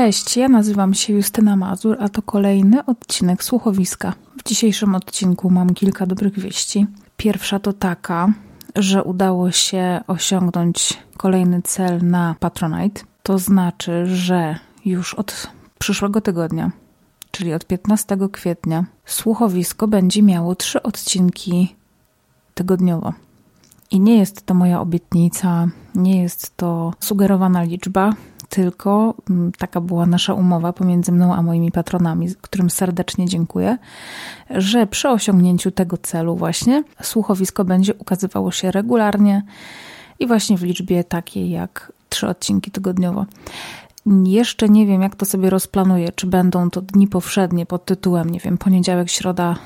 Cześć, ja nazywam się Justyna Mazur, a to kolejny odcinek Słuchowiska. W dzisiejszym odcinku mam kilka dobrych wieści. Pierwsza to taka, że udało się osiągnąć kolejny cel na Patronite. To znaczy, że już od przyszłego tygodnia, czyli od 15 kwietnia, słuchowisko będzie miało trzy odcinki tygodniowo. I nie jest to moja obietnica, nie jest to sugerowana liczba, tylko mm, taka była nasza umowa pomiędzy mną a moimi patronami, którym serdecznie dziękuję, że przy osiągnięciu tego celu właśnie słuchowisko będzie ukazywało się regularnie i właśnie w liczbie takiej jak trzy odcinki tygodniowo. Jeszcze nie wiem, jak to sobie rozplanuję. Czy będą to dni powszednie pod tytułem, nie wiem, poniedziałek, środa,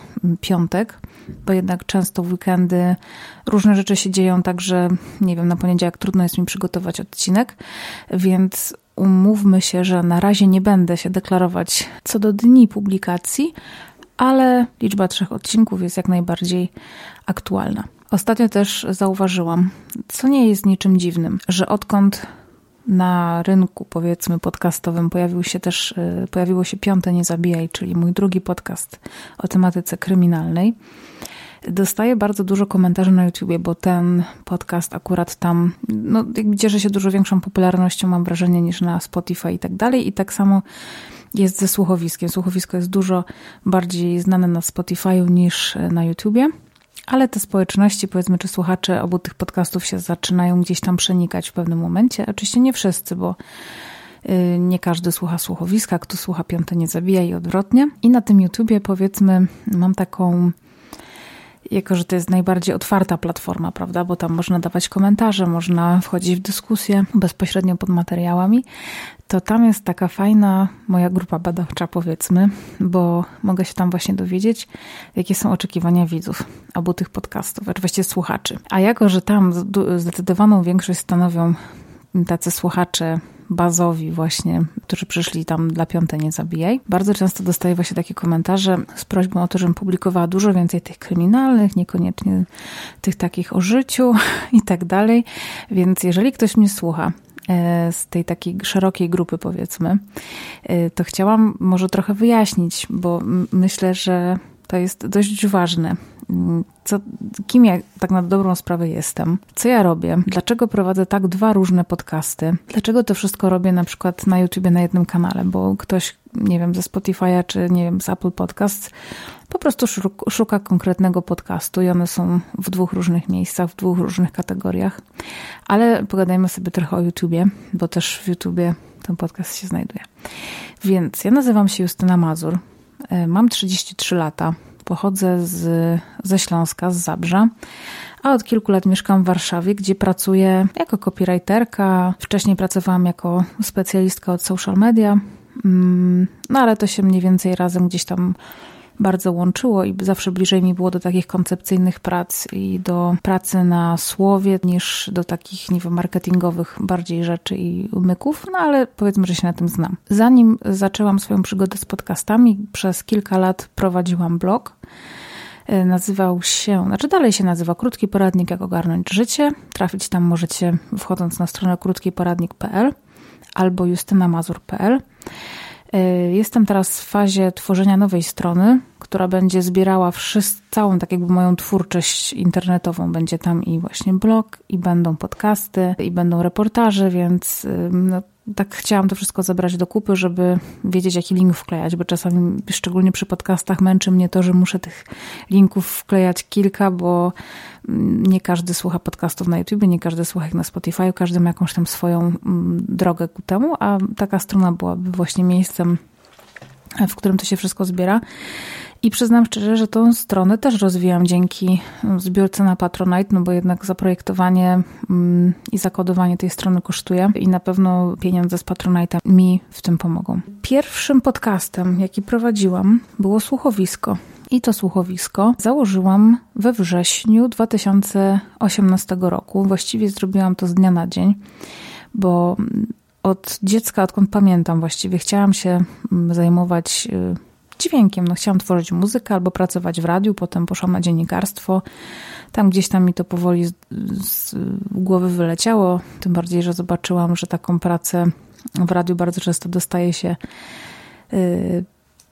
piątek, bo jednak często w weekendy różne rzeczy się dzieją, także nie wiem, na poniedziałek trudno jest mi przygotować odcinek, więc umówmy się, że na razie nie będę się deklarować co do dni publikacji, ale liczba trzech odcinków jest jak najbardziej aktualna. Ostatnio też zauważyłam, co nie jest niczym dziwnym, że odkąd na rynku, powiedzmy, podcastowym pojawił się też, y, pojawiło się Piąte Nie Zabijaj, czyli mój drugi podcast o tematyce kryminalnej. Dostaję bardzo dużo komentarzy na YouTubie, bo ten podcast akurat tam no, cieszy się dużo większą popularnością, mam wrażenie, niż na Spotify i tak dalej. I tak samo jest ze słuchowiskiem. Słuchowisko jest dużo bardziej znane na Spotify niż na YouTubie ale te społeczności, powiedzmy, czy słuchacze obu tych podcastów się zaczynają gdzieś tam przenikać w pewnym momencie. Oczywiście nie wszyscy, bo y, nie każdy słucha słuchowiska, kto słucha piąte nie zabija i odwrotnie. I na tym YouTubie, powiedzmy, mam taką jako że to jest najbardziej otwarta platforma, prawda, bo tam można dawać komentarze, można wchodzić w dyskusję bezpośrednio pod materiałami, to tam jest taka fajna moja grupa badawcza, powiedzmy, bo mogę się tam właśnie dowiedzieć, jakie są oczekiwania widzów obu tych podcastów, oczywiście słuchaczy. A jako, że tam zdecydowaną większość stanowią tacy słuchacze bazowi właśnie, którzy przyszli tam dla piąte nie zabijaj. Bardzo często dostaję właśnie takie komentarze z prośbą o to, żebym publikowała dużo więcej tych kryminalnych, niekoniecznie tych takich o życiu i tak dalej. Więc jeżeli ktoś mnie słucha e, z tej takiej szerokiej grupy, powiedzmy, e, to chciałam może trochę wyjaśnić, bo myślę, że to jest dość ważne co, kim ja tak na dobrą sprawę jestem, co ja robię, dlaczego prowadzę tak dwa różne podcasty, dlaczego to wszystko robię na przykład na YouTubie na jednym kanale, bo ktoś, nie wiem, ze Spotify'a czy nie wiem, z Apple Podcasts po prostu szuka konkretnego podcastu i one są w dwóch różnych miejscach, w dwóch różnych kategoriach. Ale pogadajmy sobie trochę o YouTubie, bo też w YouTubie ten podcast się znajduje. Więc ja nazywam się Justyna Mazur. E, mam 33 lata. Pochodzę z, ze Śląska, z Zabrza, a od kilku lat mieszkam w Warszawie, gdzie pracuję jako copywriterka. Wcześniej pracowałam jako specjalistka od social media, mm, no ale to się mniej więcej razem gdzieś tam bardzo łączyło i zawsze bliżej mi było do takich koncepcyjnych prac i do pracy na słowie niż do takich, nie wiem, marketingowych bardziej rzeczy i umyków, no ale powiedzmy, że się na tym znam. Zanim zaczęłam swoją przygodę z podcastami, przez kilka lat prowadziłam blog. E, nazywał się, znaczy dalej się nazywa Krótki Poradnik Jak Ogarnąć Życie. Trafić tam możecie wchodząc na stronę krótkiporadnik.pl albo justynamazur.pl. E, jestem teraz w fazie tworzenia nowej strony, która będzie zbierała całą tak jakby moją twórczość internetową. Będzie tam i właśnie blog, i będą podcasty, i będą reportaże, więc no, tak chciałam to wszystko zebrać do kupy, żeby wiedzieć, jaki link wklejać, bo czasami, szczególnie przy podcastach, męczy mnie to, że muszę tych linków wklejać kilka, bo mm, nie każdy słucha podcastów na YouTube, nie każdy słucha ich na Spotify, każdy ma jakąś tam swoją mm, drogę ku temu, a taka strona byłaby właśnie miejscem, w którym to się wszystko zbiera. I przyznam szczerze, że tą stronę też rozwijam dzięki zbiórce na Patronite, no bo jednak zaprojektowanie mm, i zakodowanie tej strony kosztuje i na pewno pieniądze z Patronite'a mi w tym pomogą. Pierwszym podcastem, jaki prowadziłam, było słuchowisko. I to słuchowisko założyłam we wrześniu 2018 roku. Właściwie zrobiłam to z dnia na dzień, bo od dziecka, odkąd pamiętam, właściwie chciałam się mm, zajmować y, dźwiękiem. No, chciałam tworzyć muzykę albo pracować w radiu, potem poszłam na dziennikarstwo. Tam gdzieś tam mi to powoli z, z głowy wyleciało, tym bardziej, że zobaczyłam, że taką pracę w radiu bardzo często dostaje się y,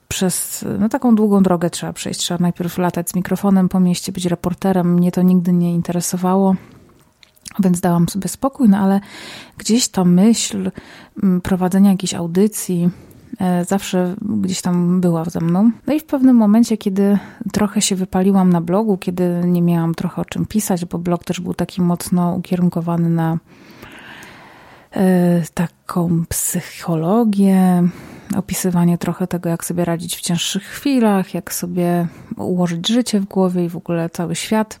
przez no, taką długą drogę trzeba przejść. Trzeba najpierw latać z mikrofonem po mieście, być reporterem. Mnie to nigdy nie interesowało. Więc dałam sobie spokój, no ale gdzieś ta myśl mm, prowadzenia jakiejś audycji e, zawsze gdzieś tam była ze mną. No i w pewnym momencie, kiedy trochę się wypaliłam na blogu, kiedy nie miałam trochę o czym pisać, bo blog też był taki mocno ukierunkowany na e, taką psychologię, opisywanie trochę tego, jak sobie radzić w cięższych chwilach, jak sobie ułożyć życie w głowie i w ogóle cały świat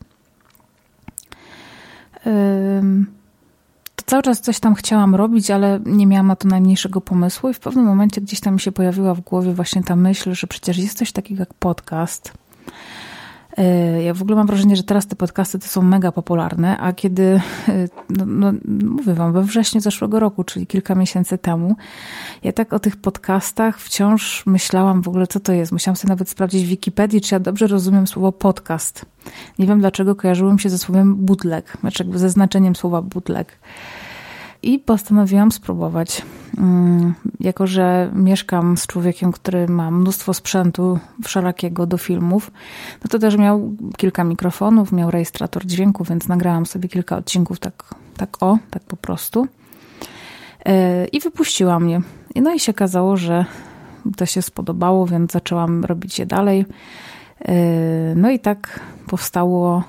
to cały czas coś tam chciałam robić, ale nie miałam na to najmniejszego pomysłu i w pewnym momencie gdzieś tam mi się pojawiła w głowie właśnie ta myśl, że przecież jest coś takiego jak podcast ja w ogóle mam wrażenie, że teraz te podcasty to są mega popularne, a kiedy, e, no, no, mówię wam, we wrześniu zeszłego roku, czyli kilka miesięcy temu, ja tak o tych podcastach wciąż myślałam w ogóle, co to jest. Musiałam sobie nawet sprawdzić w Wikipedii, czy ja dobrze rozumiem słowo podcast. Nie wiem dlaczego kojarzyłem się ze słowem bootleg, znaczy ze znaczeniem słowa bootleg i postanowiłam spróbować. Mm, jako, że mieszkam z człowiekiem, który ma mnóstwo sprzętu wszelakiego do filmów, no to też miał kilka mikrofonów, miał rejestrator dźwięku, więc nagrałam sobie kilka odcinków tak, tak o, tak po prostu. E, I wypuściłam je. No i się okazało, że to się spodobało, więc zaczęłam robić je dalej. E, no i tak powstało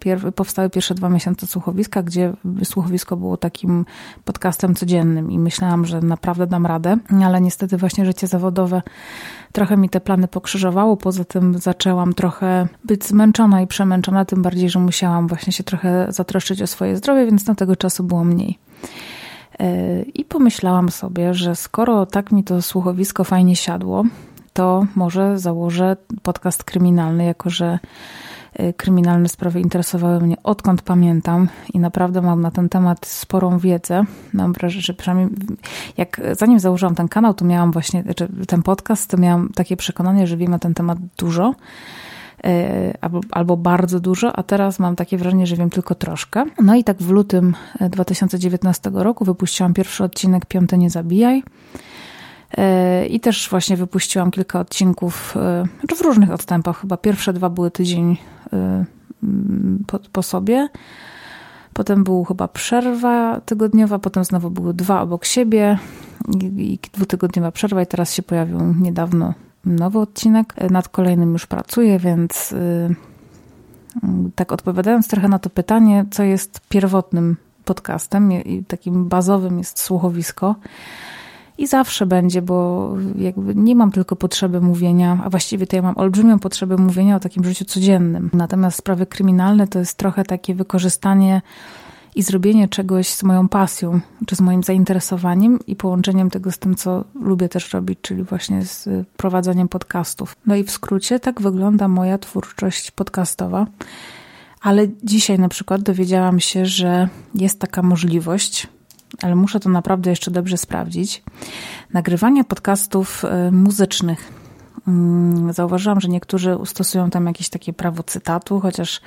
pier powstały pierwsze dwa miesiące słuchowiska, gdzie słuchowisko było takim podcastem codziennym i myślałam, że naprawdę dam radę, ale niestety właśnie życie zawodowe trochę mi te plany pokrzyżowało. Poza tym zaczęłam trochę być zmęczona i przemęczona, tym bardziej, że musiałam właśnie się trochę zatroszczyć o swoje zdrowie, więc na tego czasu było mniej. E, I pomyślałam sobie, że skoro tak mi to słuchowisko fajnie siadło, to może założę podcast kryminalny, jako że kryminalne sprawy interesowały mnie odkąd pamiętam i naprawdę mam na ten temat sporą wiedzę. Mam wrażenie, że przynajmniej jak zanim założyłam ten kanał, to miałam właśnie, znaczy ten podcast, to miałam takie przekonanie, że wiem na ten temat dużo y, albo, albo bardzo dużo, a teraz mam takie wrażenie, że wiem tylko troszkę. No i tak w lutym 2019 y, roku wypuściłam pierwszy odcinek Piąte Nie Zabijaj. I też właśnie wypuściłam kilka odcinków znaczy w różnych odstępach. Chyba pierwsze dwa były tydzień po, po sobie. Potem był chyba przerwa tygodniowa, potem znowu były dwa obok siebie i, i dwutygodniowa przerwa i teraz się pojawił niedawno nowy odcinek. Nad kolejnym już pracuję, więc tak odpowiadając trochę na to pytanie, co jest pierwotnym podcastem i takim bazowym jest słuchowisko, i zawsze będzie, bo jakby nie mam tylko potrzeby mówienia, a właściwie to ja mam olbrzymią potrzebę mówienia o takim życiu codziennym. Natomiast sprawy kryminalne to jest trochę takie wykorzystanie i zrobienie czegoś z moją pasją, czy z moim zainteresowaniem i połączeniem tego z tym, co lubię też robić, czyli właśnie z prowadzeniem podcastów. No i w skrócie tak wygląda moja twórczość podcastowa. Ale dzisiaj na przykład dowiedziałam się, że jest taka możliwość, ale muszę to naprawdę jeszcze dobrze sprawdzić. Nagrywanie podcastów y, muzycznych. Mm, zauważyłam, że niektórzy stosują tam jakieś takie prawo cytatu, chociaż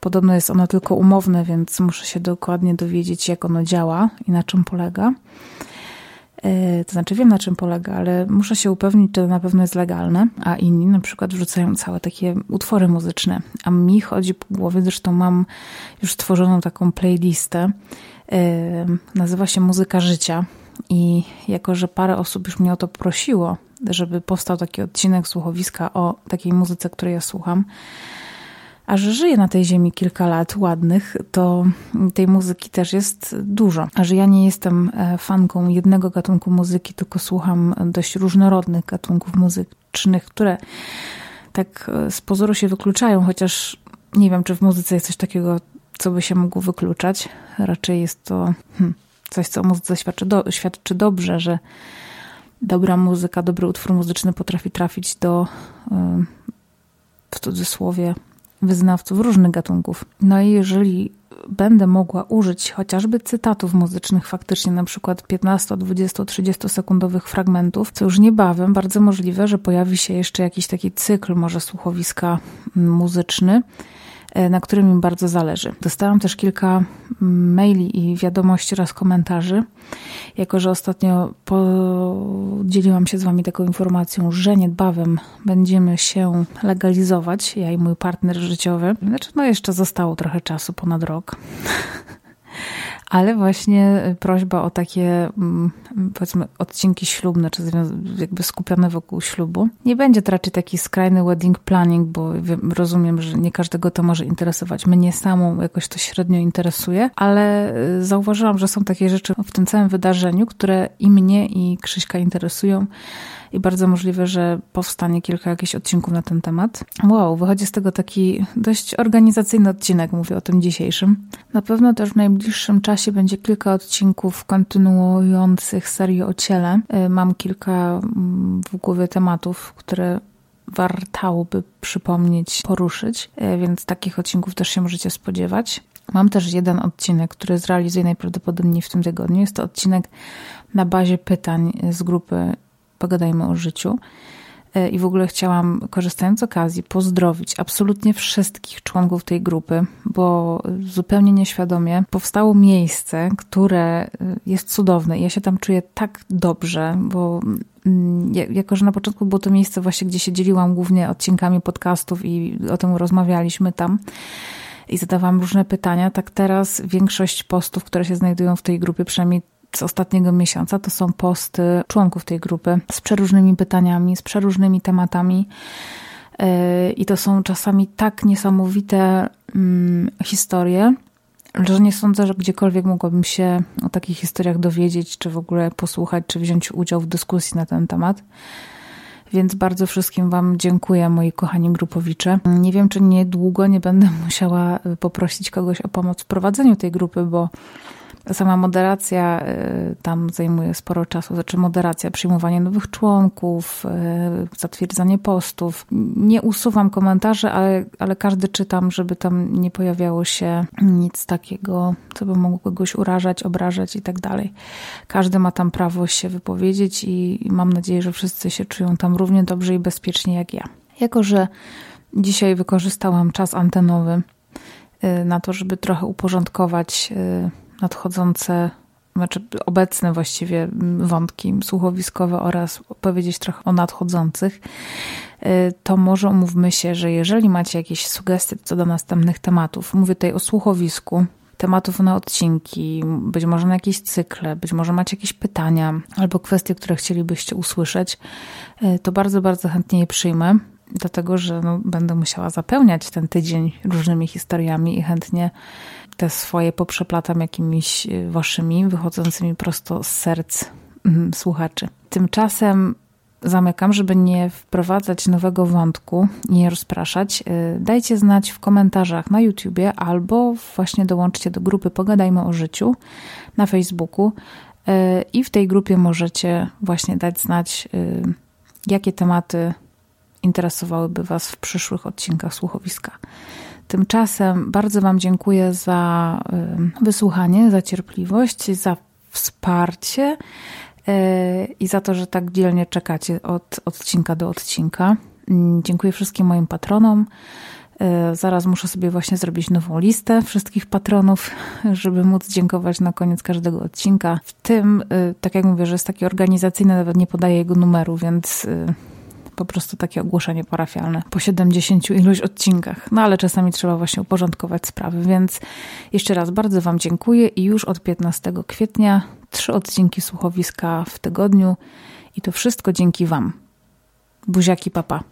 podobno jest ono tylko umowne, więc muszę się dokładnie dowiedzieć, jak ono działa i na czym polega. Y, to znaczy, wiem na czym polega, ale muszę się upewnić, czy to na pewno jest legalne, a inni na przykład wrzucają całe takie utwory muzyczne. A mi chodzi po głowie, zresztą mam już stworzoną taką playlistę nazywa się Muzyka Życia. I jako, że parę osób już mnie o to prosiło, żeby powstał taki odcinek słuchowiska o takiej muzyce, której ja słucham, a że żyję na tej ziemi kilka lat ładnych, to tej muzyki też jest dużo. A że ja nie jestem e, fanką jednego gatunku muzyki, tylko słucham dość różnorodnych gatunków muzycznych, które tak e, z pozoru się wykluczają, chociaż nie wiem, czy w muzyce jest coś takiego, co by się mogło wykluczać. Raczej jest to hmm, coś, co o muzyce świadczy, do, świadczy dobrze, że dobra muzyka, dobry utwór muzyczny potrafi trafić do, w cudzysłowie, wyznawców różnych gatunków. No i jeżeli będę mogła użyć chociażby cytatów muzycznych, faktycznie na przykład 15, 20, 30 sekundowych fragmentów, co już niebawem bardzo możliwe, że pojawi się jeszcze jakiś taki cykl, może słuchowiska muzyczny, na którym mi bardzo zależy. Dostałam też kilka maili i wiadomości oraz komentarzy, jako że ostatnio podzieliłam się z Wami taką informacją, że niedbawem będziemy się legalizować, ja i mój partner życiowy. Znaczy, no jeszcze zostało trochę czasu, ponad rok. ale właśnie prośba o takie, mm, powiedzmy, odcinki ślubne, czy jakby skupione wokół ślubu. Nie będzie to raczej taki skrajny wedding planning, bo rozumiem, że nie każdego to może interesować. Mnie samą jakoś to średnio interesuje, ale y, zauważyłam, że są takie rzeczy w tym całym wydarzeniu, które i mnie, i Krzyśka interesują i bardzo możliwe, że powstanie kilka jakichś odcinków na ten temat. Wow, wychodzi z tego taki dość organizacyjny odcinek, mówię o tym dzisiejszym. Na pewno też w najbliższym czasie będzie kilka odcinków kontynuujących serię o ciele. Y, mam kilka mm, w głowie tematów, które wartałoby przypomnieć, poruszyć, y, więc takich odcinków też się możecie spodziewać. Mam też jeden odcinek, który zrealizuję najprawdopodobniej w tym tygodniu. Jest to odcinek na bazie pytań z grupy pogadajmy o życiu. E, I w ogóle chciałam, korzystając z okazji, pozdrowić absolutnie wszystkich członków tej grupy, bo zupełnie nieświadomie powstało miejsce, które e, jest cudowne. Ja się tam czuję tak dobrze, bo mm, jako, że na początku było to miejsce właśnie, gdzie się dzieliłam głównie odcinkami podcastów i o tym rozmawialiśmy tam i zadawałam różne pytania, tak teraz większość postów, które się znajdują w tej grupie, przynajmniej z ostatniego miesiąca to są posty członków tej grupy z przeróżnymi pytaniami, z przeróżnymi tematami. E, I to są czasami tak niesamowite mm, historie, że nie sądzę, że gdziekolwiek mogłabym się o takich historiach dowiedzieć, czy w ogóle posłuchać, czy wziąć udział w dyskusji na ten temat. Więc bardzo wszystkim Wam dziękuję, moi kochani grupowicze. Nie wiem, czy niedługo nie będę musiała poprosić kogoś o pomoc w prowadzeniu tej grupy, bo Sama moderacja y, tam zajmuje sporo czasu, znaczy moderacja, przyjmowanie nowych członków, y, zatwierdzanie postów. Nie usuwam komentarzy, ale, ale każdy czytam, żeby tam nie pojawiało się nic takiego, co by mogło kogoś urażać, obrażać i tak dalej. Każdy ma tam prawo się wypowiedzieć i mam nadzieję, że wszyscy się czują tam równie dobrze i bezpiecznie jak ja. Jako, że dzisiaj wykorzystałam czas antenowy y, na to, żeby trochę uporządkować nadchodzące, znaczy obecne właściwie wątki słuchowiskowe oraz powiedzieć trochę o nadchodzących, y, to może umówmy się, że jeżeli macie jakieś sugestie co do następnych tematów, mówię tutaj o słuchowisku, tematów na odcinki, być może na jakieś cykle, być może macie jakieś pytania albo kwestie, które chcielibyście usłyszeć, y, to bardzo, bardzo chętnie je przyjmę, dlatego że no, będę musiała zapełniać ten tydzień różnymi historiami i chętnie te swoje poprzeplatam jakimiś y, waszymi, wychodzącymi prosto z serc mm, słuchaczy. Tymczasem zamykam, żeby nie wprowadzać nowego wątku nie rozpraszać. Y, dajcie znać w komentarzach na YouTubie albo właśnie dołączcie do grupy Pogadajmy o życiu na Facebooku y, i w tej grupie możecie właśnie dać znać, jakie tematy interesowałyby Was w przyszłych odcinkach słuchowiska. Tymczasem bardzo Wam dziękuję za wysłuchanie, za cierpliwość, za wsparcie e, i za to, że tak dzielnie czekacie od odcinka do odcinka. Mm, dziękuję wszystkim moim patronom. E, zaraz muszę sobie właśnie zrobić nową listę wszystkich patronów, żeby móc dziękować na koniec każdego odcinka. W tym, e, tak jak mówię, że jest taki organizacyjny, nawet nie podaję jego numeru, więc po prostu takie ogłoszenie parafialne po 70 iluś odcinkach. No ale czasami trzeba właśnie uporządkować sprawy, więc jeszcze raz bardzo Wam dziękuję i już od 15 kwietnia trzy odcinki słuchowiska w tygodniu i to wszystko dzięki Wam. Buziaki papa.